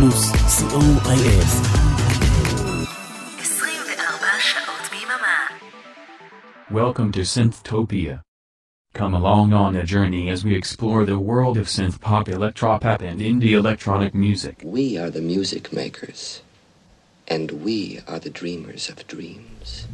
פלוס, co.il 24 שעות ביממה. Welcome to Synthtopia. Come along on a journey as we explore the world of synth pop, electropop, and indie electronic music. We are the music makers, and we are the dreamers of dreams.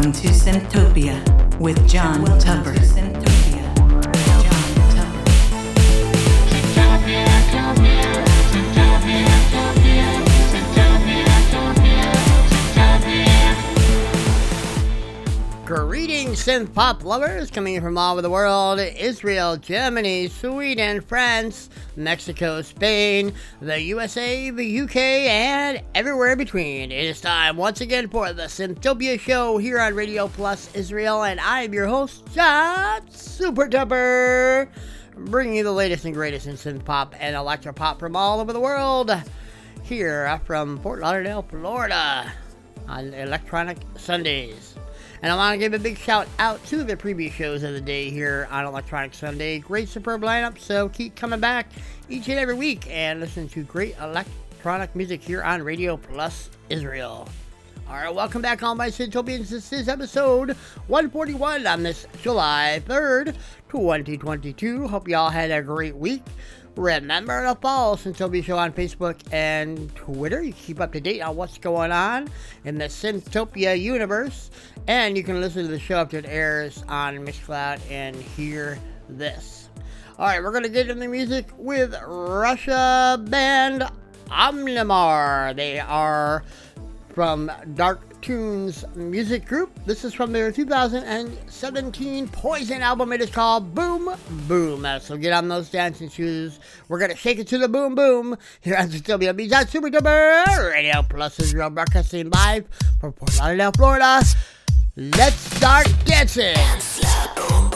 Welcome to Synthtopia with John Tupper. Greetings, synth pop lovers coming from all over the world Israel, Germany, Sweden, France, Mexico, Spain, the USA, the UK, and everywhere in between. It is time once again for the Synthtopia Show here on Radio Plus Israel, and I am your host, John Super Tupper, bringing you the latest and greatest in synth pop and electro pop from all over the world. Here from Fort Lauderdale, Florida, on Electronic Sundays. And I want to give a big shout out to the previous shows of the day here on Electronic Sunday. Great, superb lineup, so keep coming back each and every week and listen to great electronic music here on Radio Plus Israel. All right, welcome back, all my Synthtopians. This is episode 141 on this July 3rd, 2022. Hope you all had a great week. Remember to follow Synthtopia Show on Facebook and Twitter. You keep up to date on what's going on in the Synthtopia universe. And you can listen to the show after it airs on Mixcloud and hear this. All right, we're going to get into the music with Russia band Omnimar. They are from Dark Tunes Music Group. This is from their 2017 Poison album. It is called Boom Boom. So get on those dancing shoes. We're going to shake it to the boom boom here on Beats on Super Duper Radio Plus Israel broadcasting live from Fort Lauderdale, Florida. Let's start dancing. Boom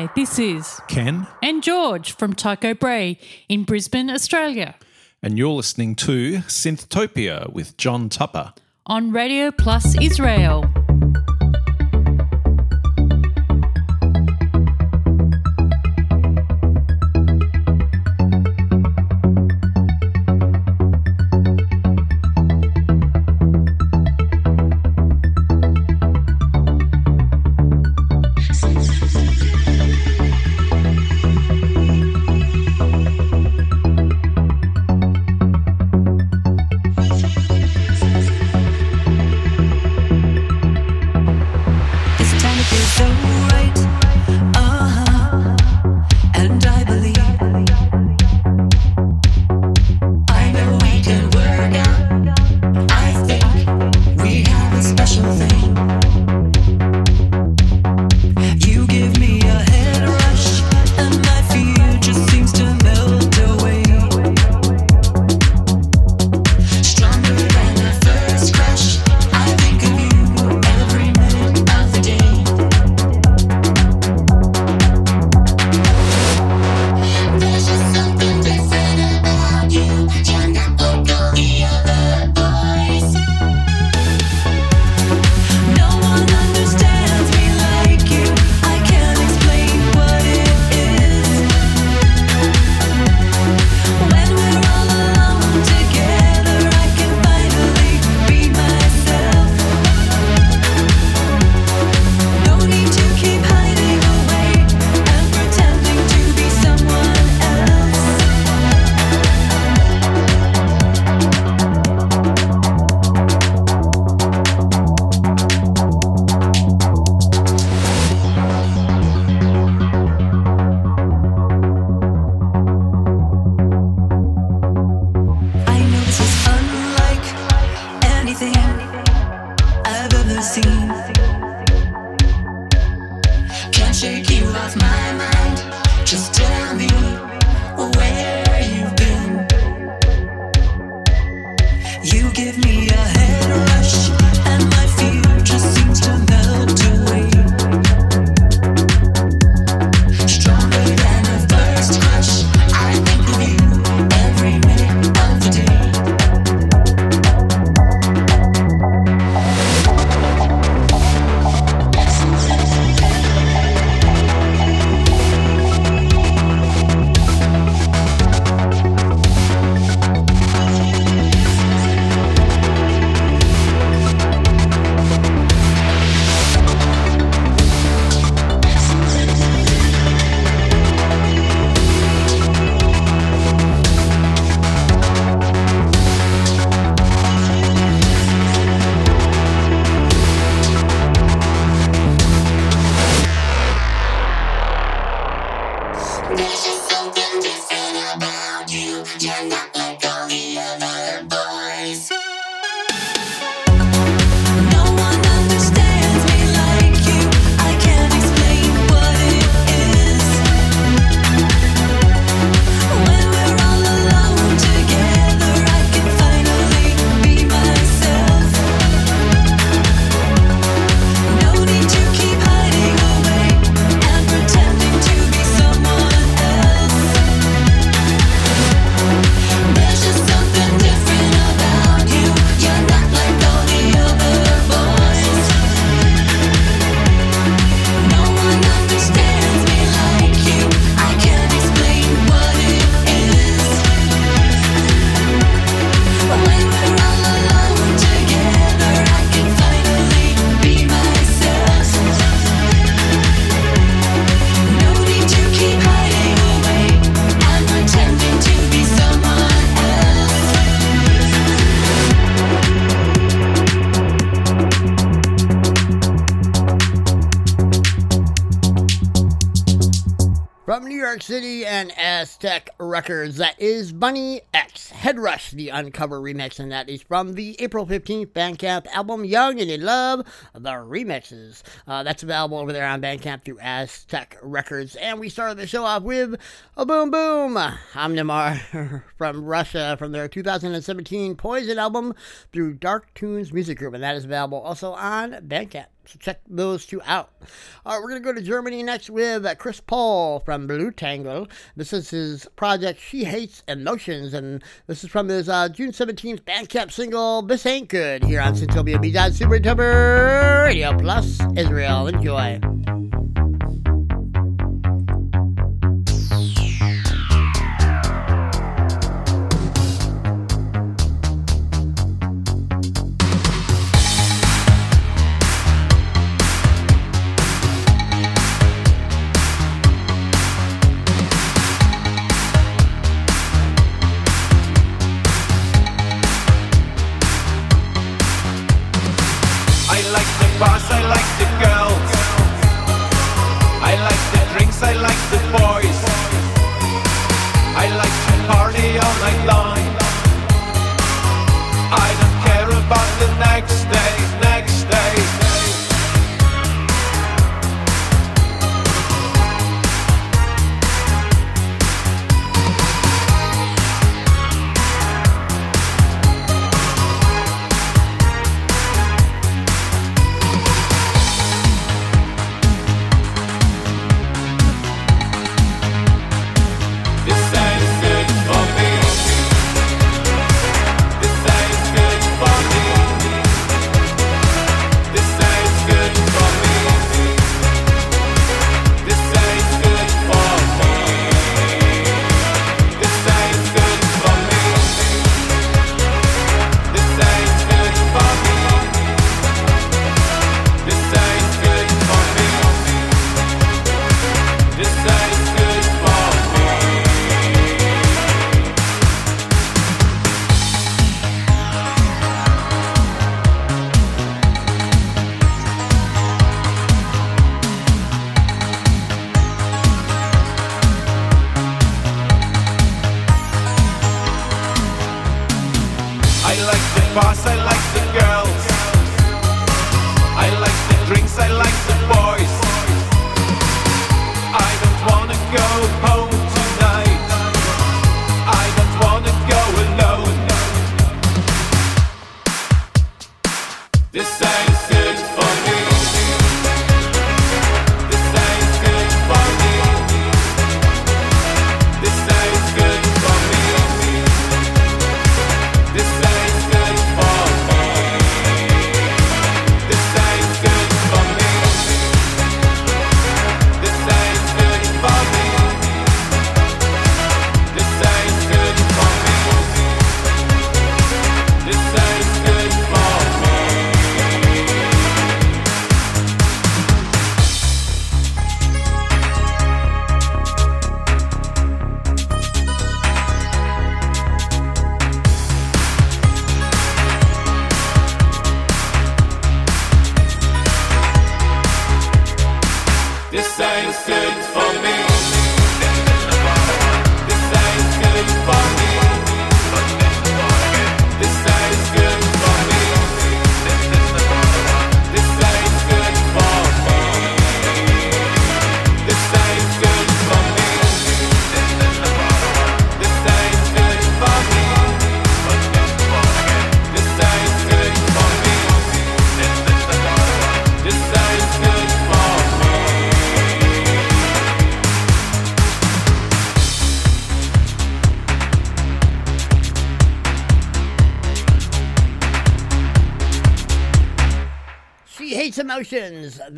Hi, this is Ken and George from Tycho Brahe in Brisbane, Australia. And you're listening to Synthtopia with John Tupper on Radio Plus Israel. is Bunny X Head Rush, the Uncover remix, and that is from the April 15th Bandcamp album Young and in Love, the remixes. Uh, that's available over there on Bandcamp through Aztec Records. And we started the show off with a boom boom. Omnimar from Russia from their 2017 Poison album through Dark Tunes Music Group, and that is available also on Bandcamp. So check those two out. All right, we're going to go to Germany next with uh, Chris Pohl from Blutengel. This is his project, She Hates Emotions, and this is from his uh, June 17th Bandcamp single, This Ain't Good, here on Synthtopia B. Super Tupper Radio Plus Israel. Enjoy.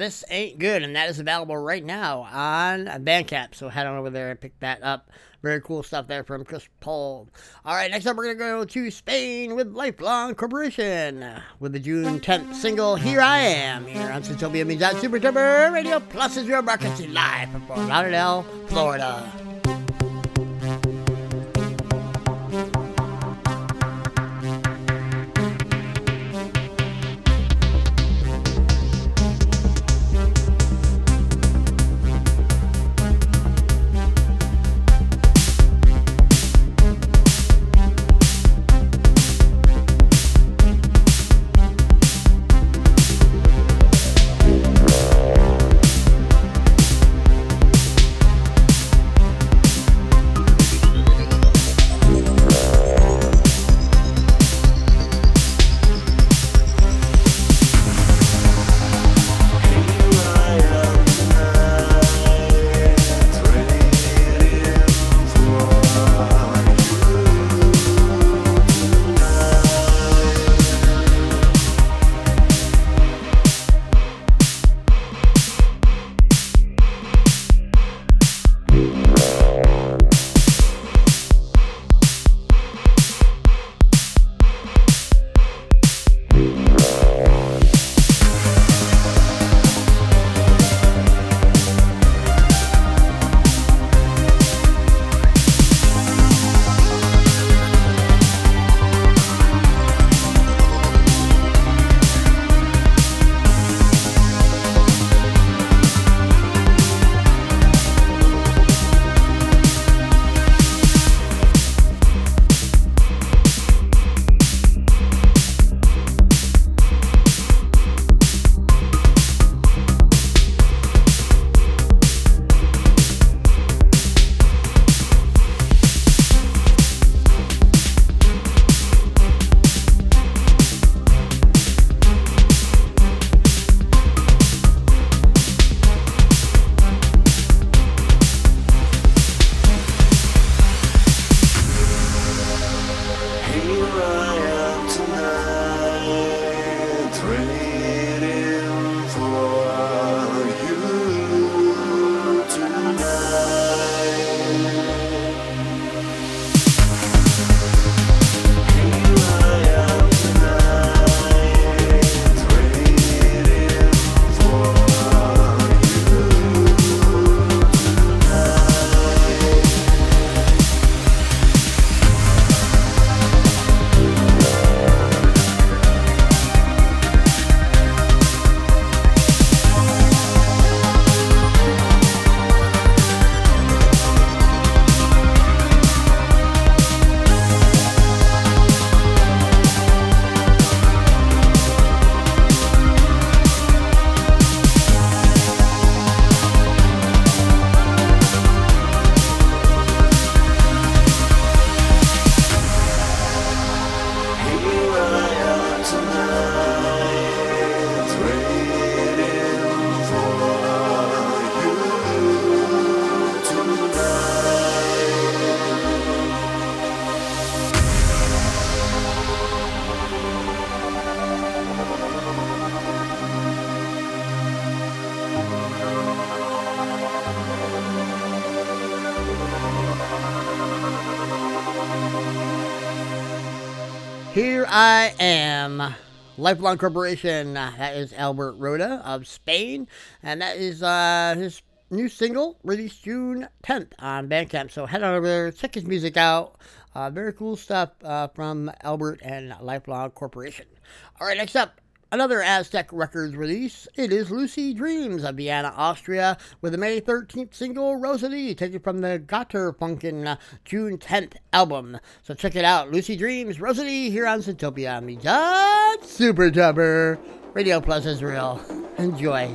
This ain't good, and that is available right now on Bandcamp. So head on over there and pick that up. Very cool stuff there from Chris Pohl. All right, next up we're gonna go to Spain with Lifelong Corporation with the June 10th single "Here I Am" here on Synthtopia Means Super Turbo Radio Plus is your broadcasting live from Fort Lauderdale, Florida. Lifelong Corporation. uh, That is Albert Rhoda of Spain. And that is uh, his new single released June 10th on Bandcamp. So head on over there, check his music out. Uh, very cool stuff uh, from Albert and Lifelong Corporation. All right, next up. Another Aztec Records release. It is Lucy Dreams of Vienna, Austria, with the May 13th single Rosalie, taken from the Gotter Funkin' uh, June 10th album. So check it out. Lucy Dreams, Rosalie, here on Synthtopia. Me, John Super Tupper. Radio Plus Israel. Enjoy.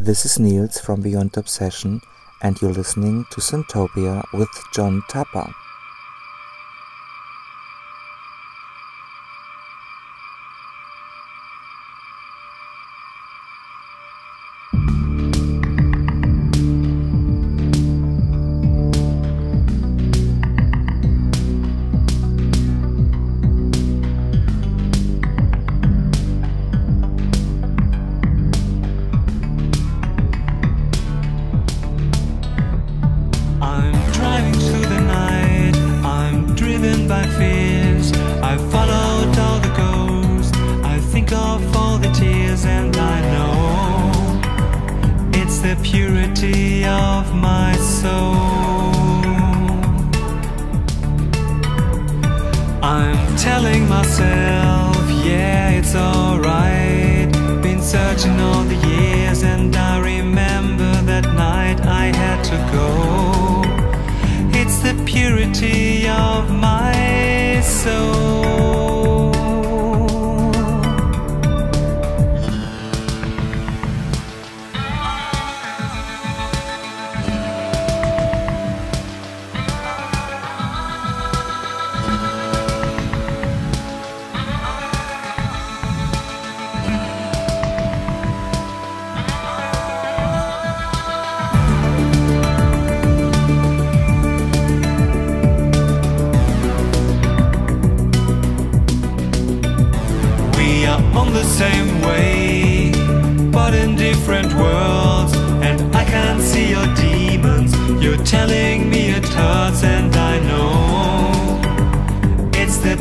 This is Niels from Beyond Obsession, and you're listening to Synthtopia with John Tupper.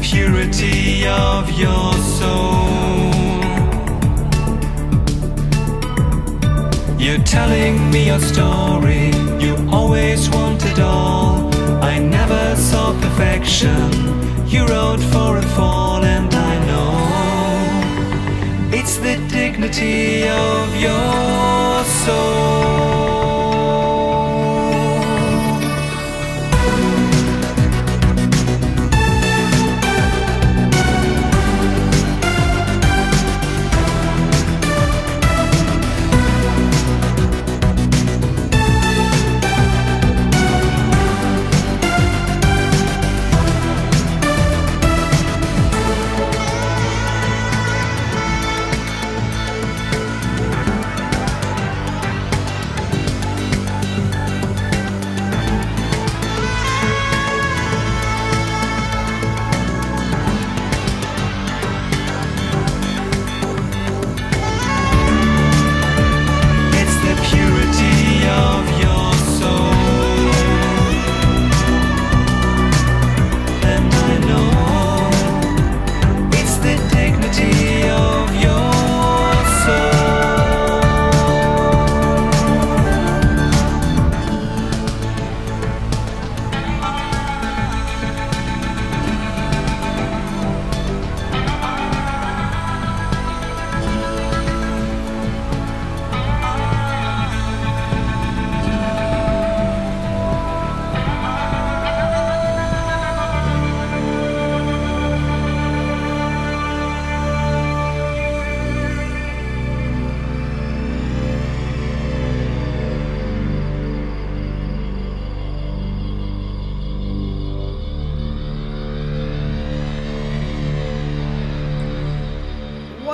Purity of your soul. You're telling me your story. You always wanted all. I never saw perfection. You wrote for a fall, and I know it's the dignity of your soul.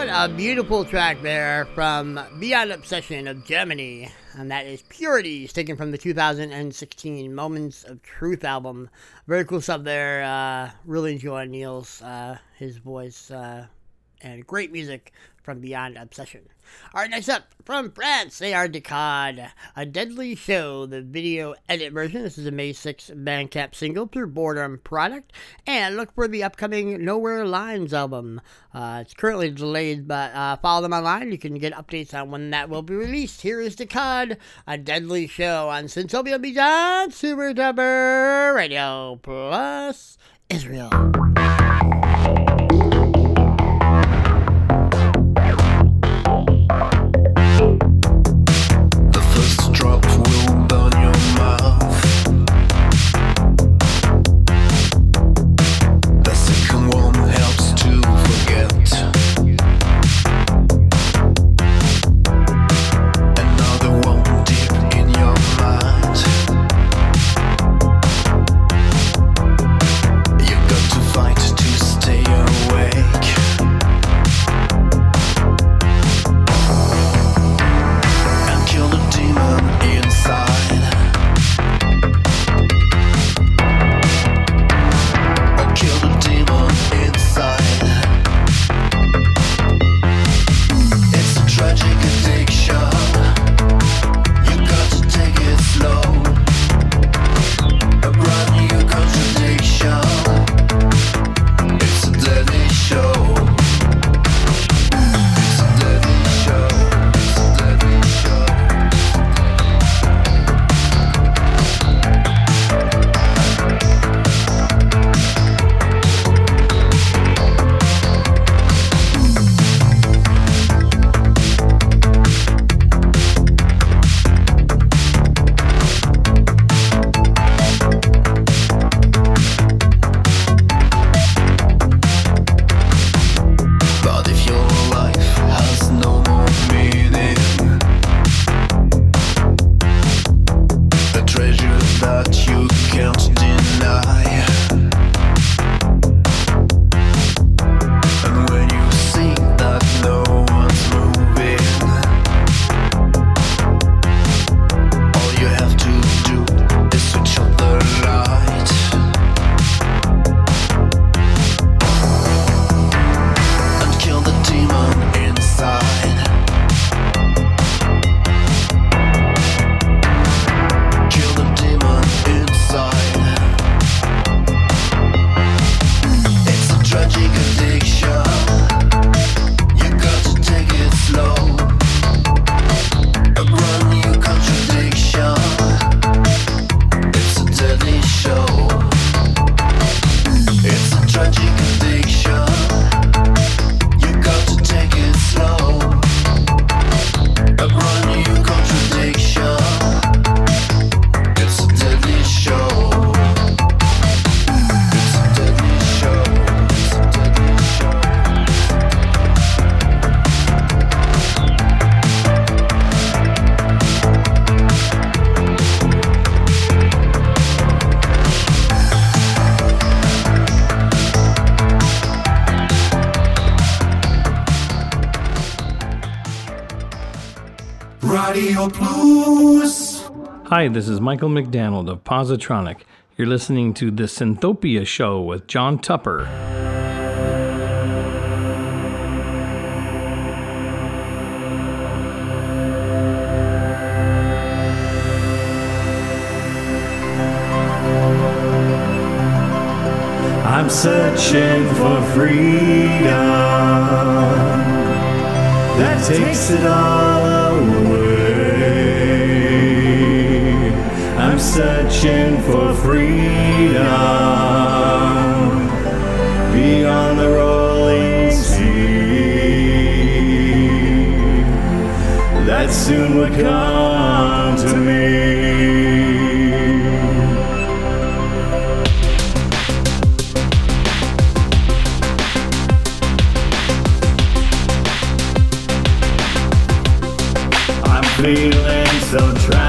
What a beautiful track there from Beyond Obsession of Germany. And that is Purities, taken from the 2016 Moments of Truth album. Very cool stuff there. Uh, really enjoy Niels', uh, his voice, uh, and great music from Beyond Obsession. All right, next up from France, they are Decad, A Deadly Show, the video edit version. This is a May 6th Bandcamp single through Boredom Product. And look for the upcoming Nowhere Lines album. Uh, it's currently delayed, but uh, follow them online. You can get updates on when that will be released. Here is Decad, A Deadly Show on Synthtopia Beyond Super Tupper Radio Plus Israel. Audio Plus. Hi, this is Michael McDonald of Positronic. You're listening to The Synthtopia Show with John Tupper. I'm searching for freedom that takes it all searching for freedom beyond the rolling sea that soon would come to me. I'm feeling so trapped.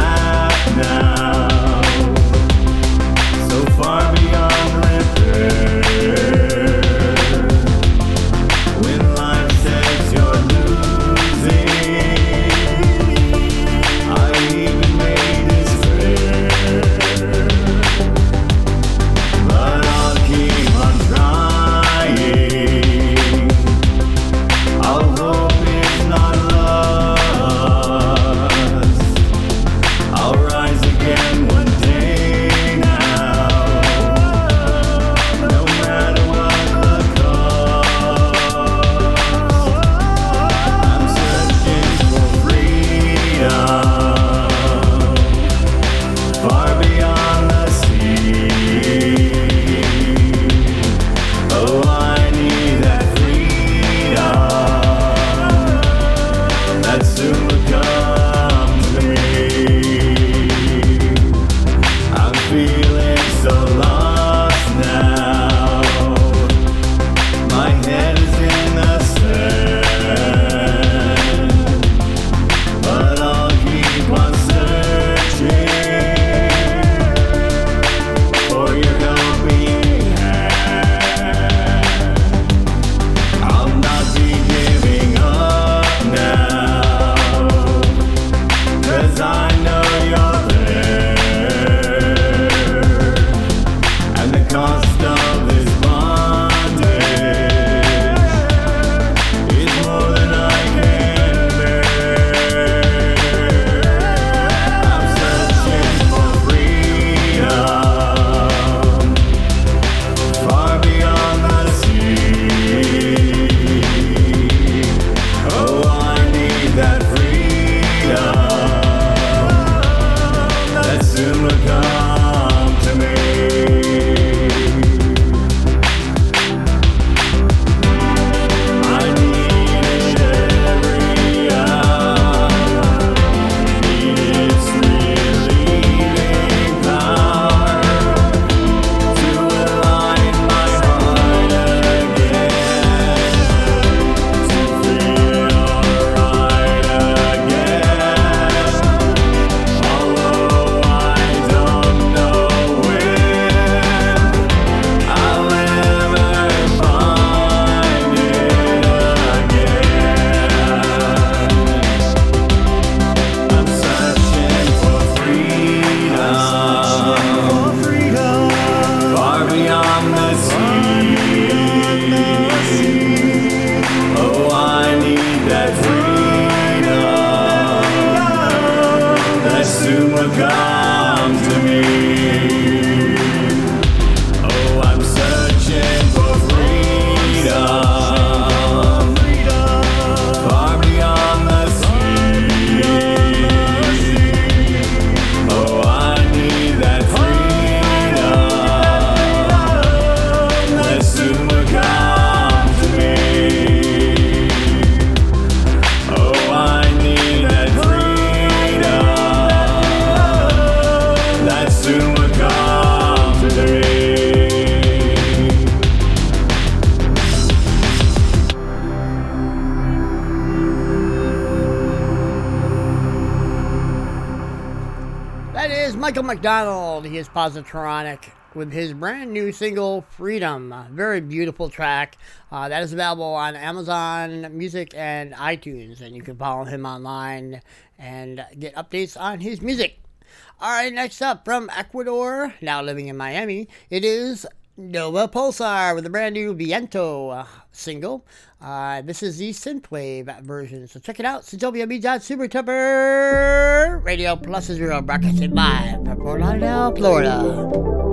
rattled. He is positronic with his brand new single "Freedom," a very beautiful track uh, that is available on Amazon Music and iTunes, and you can follow him online and get updates on his music. All right, next up from Ecuador, now living in Miami, it is Nova Pulsar with a brand new Viento uh, single. Uh, this is the synthwave version, so check it out. Synthtopia B. Super Tupper Radio Plus Israel broadcasting live from Fort Lauderdale, Florida.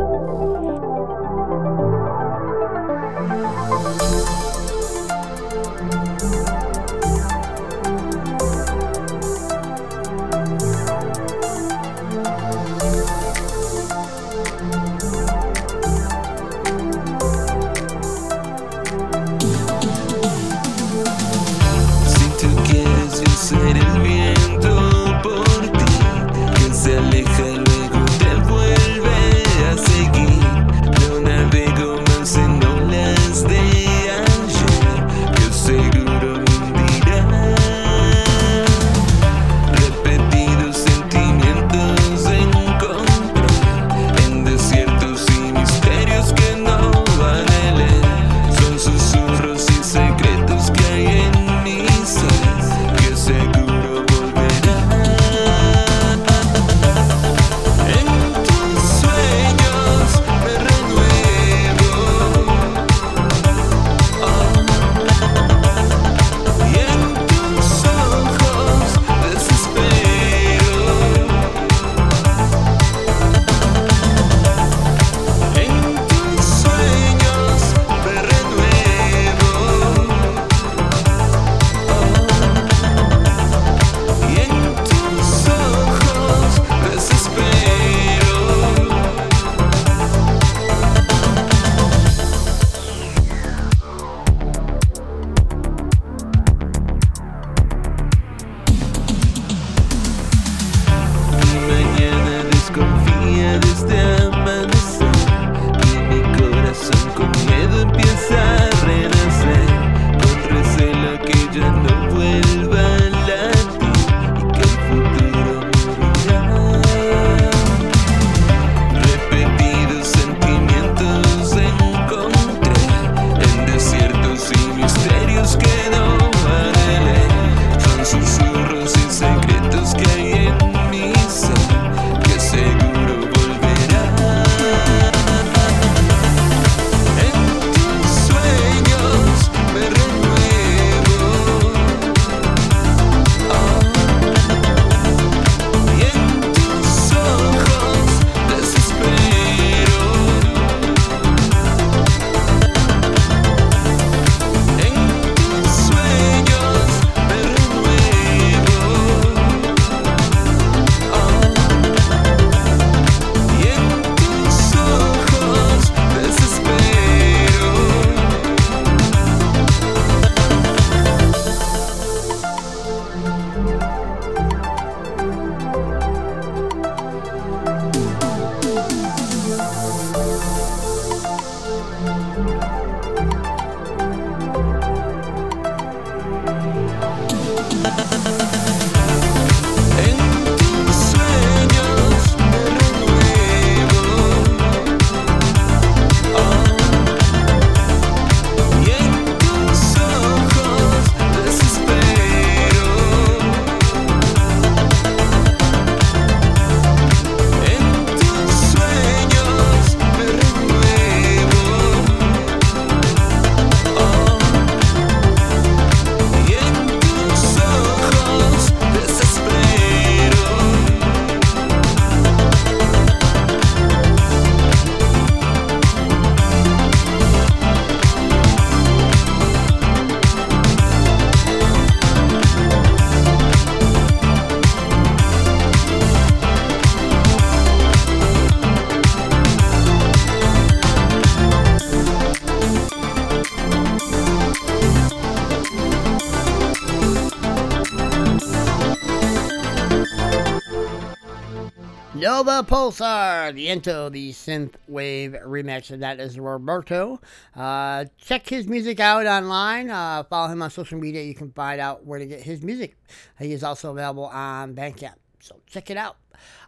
Nova Pulsar, Viento, the synth wave remix, and that is Roberto. Uh, check his music out online. Uh, follow him on social media. You can find out where to get his music. He is also available on Bandcamp. So check it out.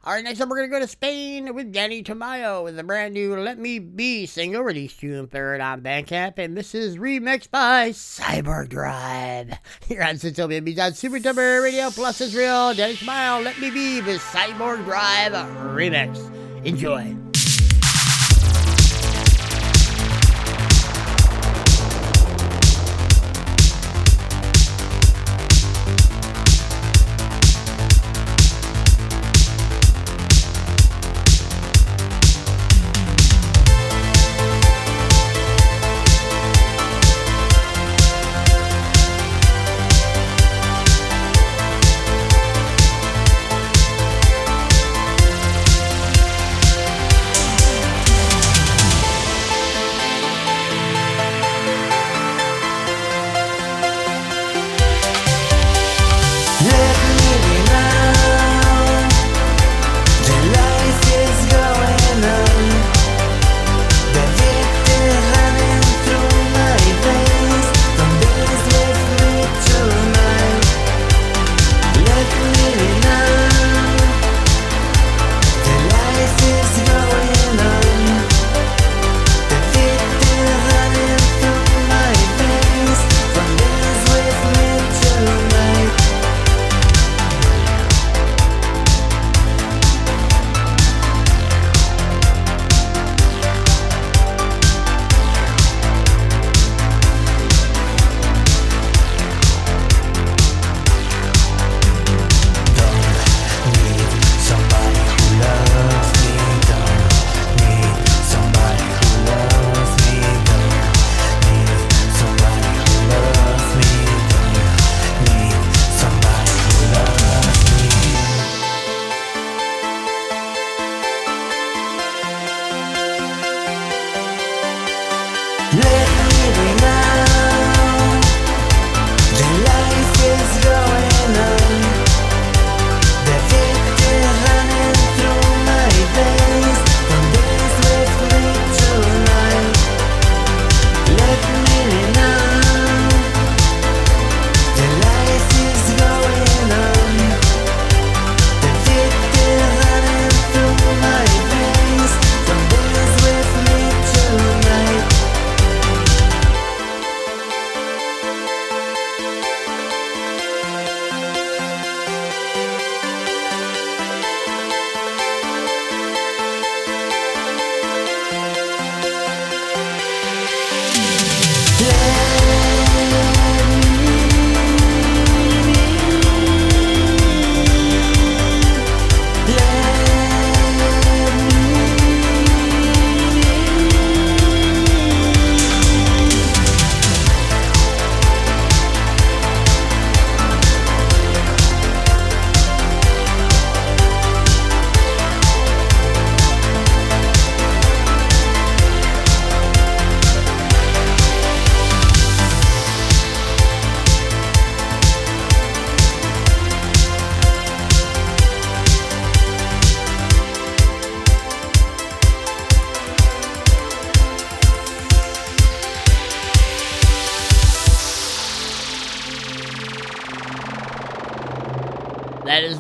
All right, next up, we're going to go to Spain with Danny Tamayo with the brand new Let Me Be single released June 3rd on Bandcamp. And this is remixed by Cyborg Drive. Here on Synthtopia Beats on Super Tupper Radio Plus Israel. Danny Tamayo, Let Me Be with Cyborg Drive remix. Enjoy.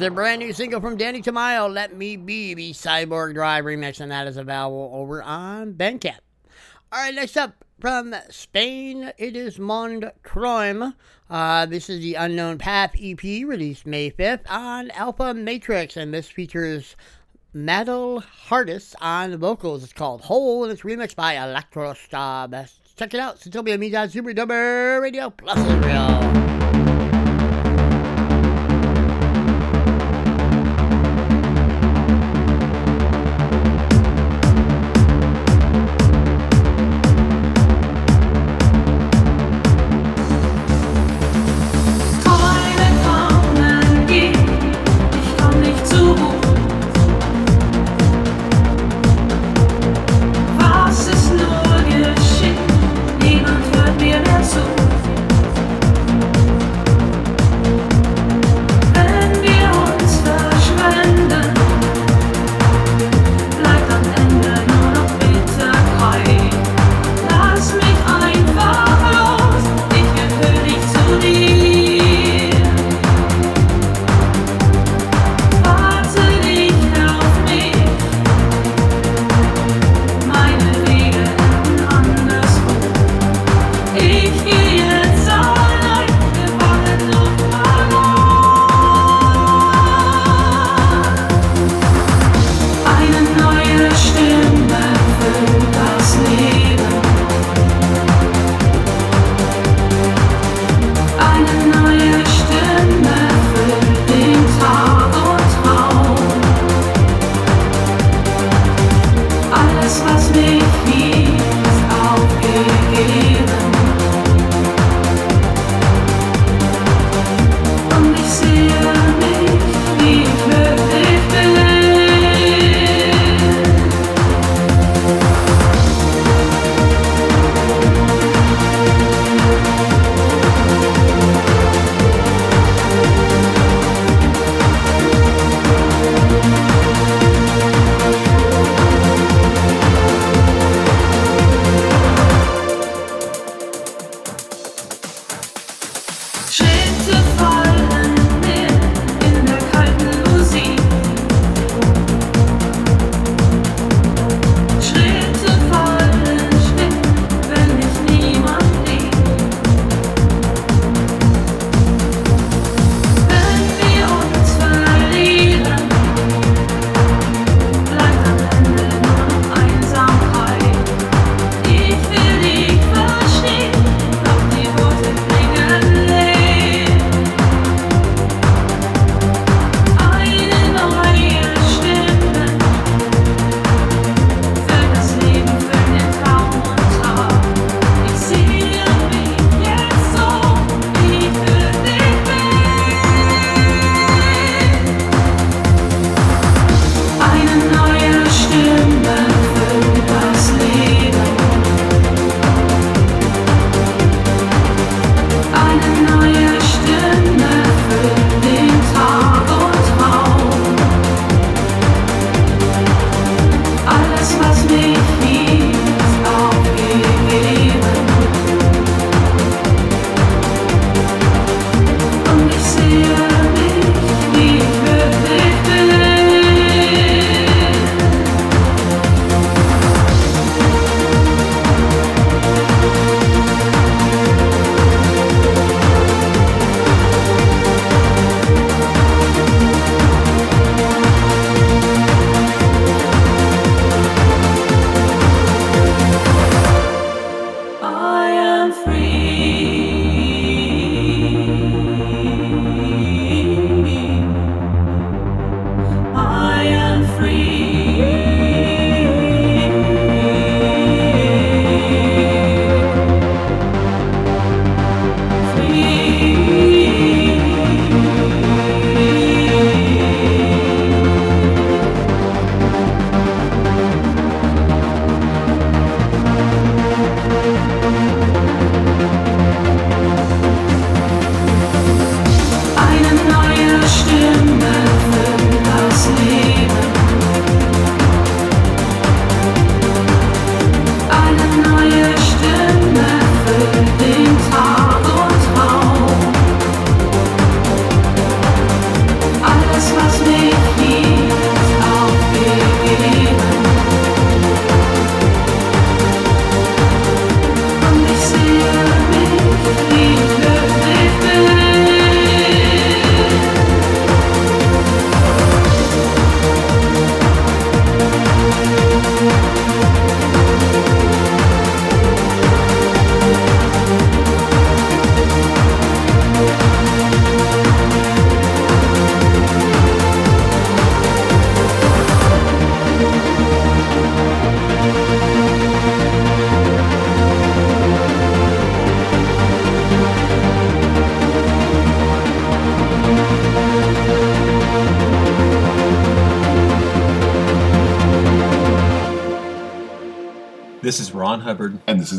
The brand new single from Danny Tamayo, Let Me Be, the Cyborg Drive remix, and that is available over on Bandcamp. All right, next up from Spain, it is Mond Crime. Uh, this is the Unknown Path EP released May 5th on Alfa Matrix, and this features Metal Hardest on vocals. It's called Hole, and it's remixed by Electrostab. Check it out, Synthtopia Media Super Tupper Radio Plus Israel.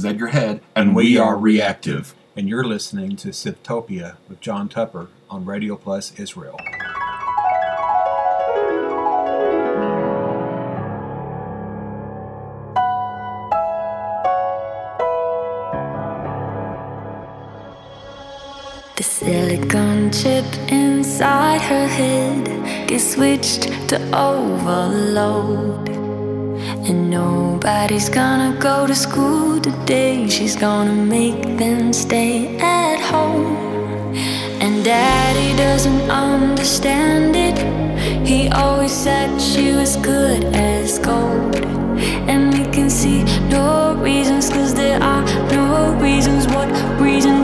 Edgar Head, and we are reactive. And you're listening to Synthtopia with John Tupper on Radio Plus Israel. The silicon chip inside her head gets switched to overload. Nobody's gonna go to school today. She's gonna make them stay at home. And daddy doesn't understand it. He always said she was good as gold. And we can see no reasons, cause there are no reasons. What reason?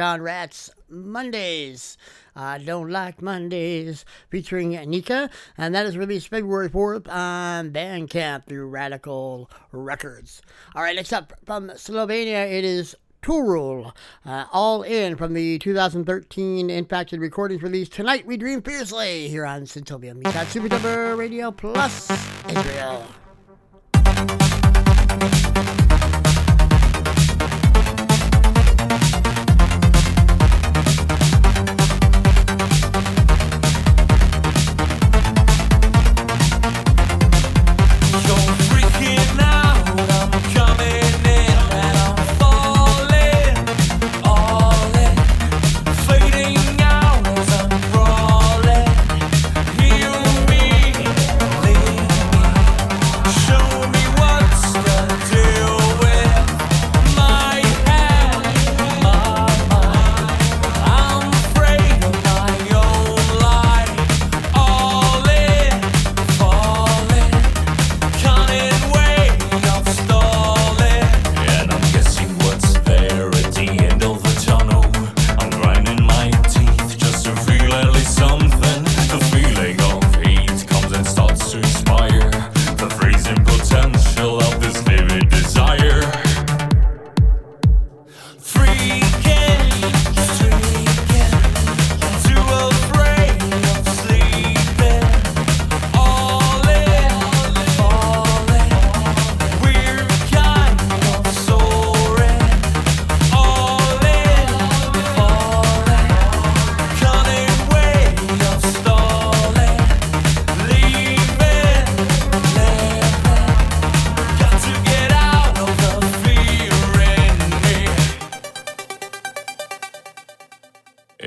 Of Rats Mondays. I don't like Mondays featuring Nika, and that is released February 4th on Bandcamp through Radical Records. All right, next up from Slovenia, it is Torul, uh, all in from the 2013 Impacted Recordings release Tonight We Dream Fiercely here on Super Tupper Radio Plus Israel.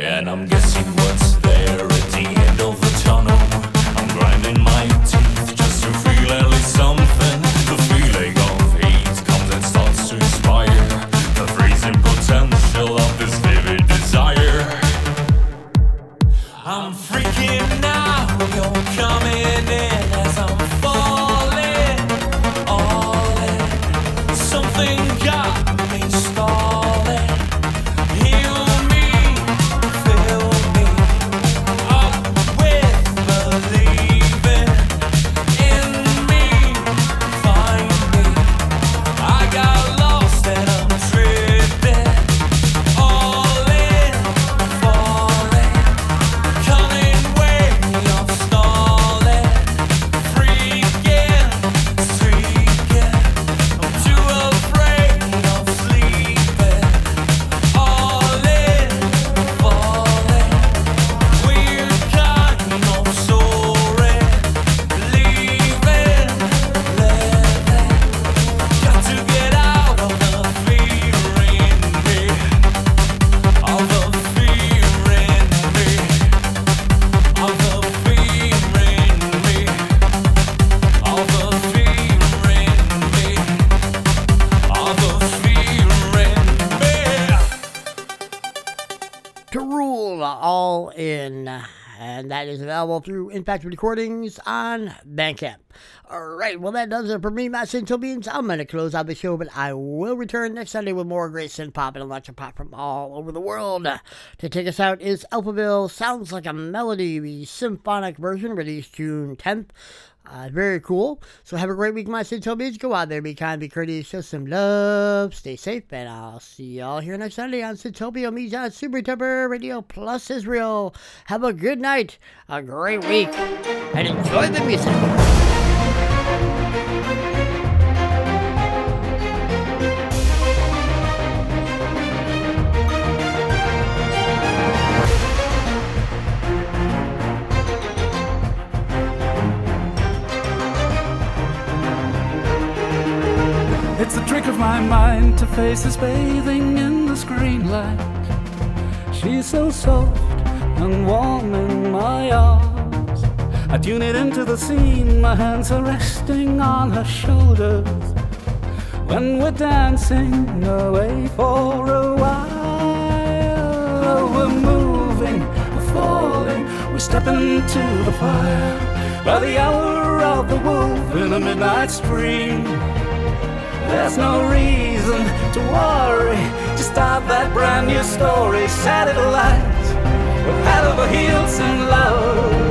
And I'm guessing what's there at the end of the tunnel. I'm grinding my teeth through Impact Recordings on Bandcamp. All right, well that does it for me, Matt Synthtopians. I'm gonna close out the show, but I will return next Sunday with more great synth pop and electro pop from all over the world. To take us out is Alphaville Sounds Like a Melody, the symphonic version released June 10th. Uh, very cool. So have a great week, my Synthtopians. Go out there, be kind, be courteous, show some love, stay safe, and I'll see y'all here next Sunday on Synthtopia Media on Super Tupper Radio Plus Israel. Have a good night, a great week, and enjoy the music. My mind to face us bathing in the screen light. She's so soft and warm in my arms. I tune it into the scene, my hands are resting on her shoulders. When we're dancing away for a while, we're moving, we're falling, we step into the fire. By the hour of the wolf in a midnight stream. There's no reason to worry. Just start that brand new story. Satellite. We're head over heels in love.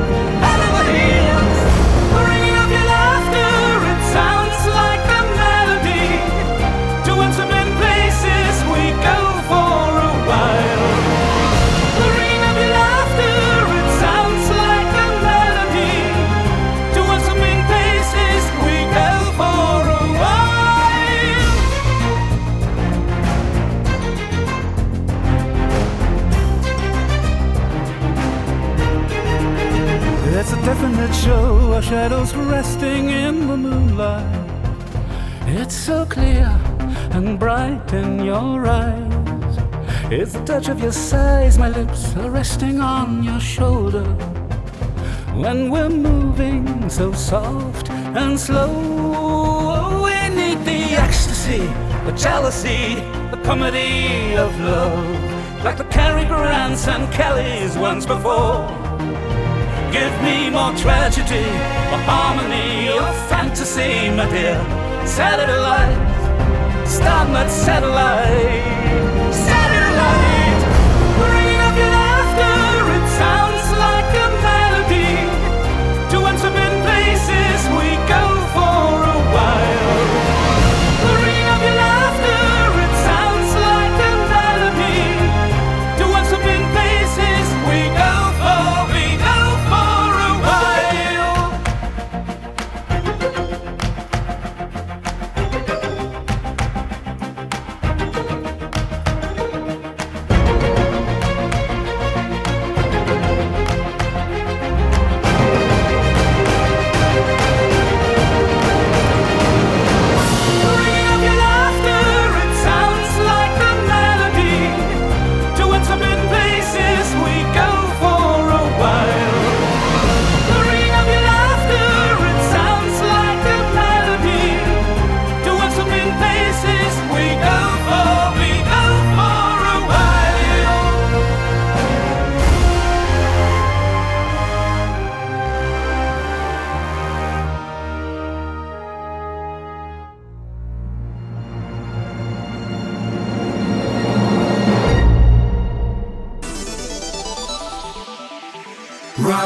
Definite show of shadows resting in the moonlight. It's so clear and bright in your eyes. It's the touch of your sighs, my lips are resting on your shoulder. When we're moving so soft and slow, we need the ecstasy, the jealousy, the comedy of love. Like the Cary Grants and Kellys once before. Give me more tragedy, more harmony, or fantasy, my dear. Satellite, satellite. Satellite,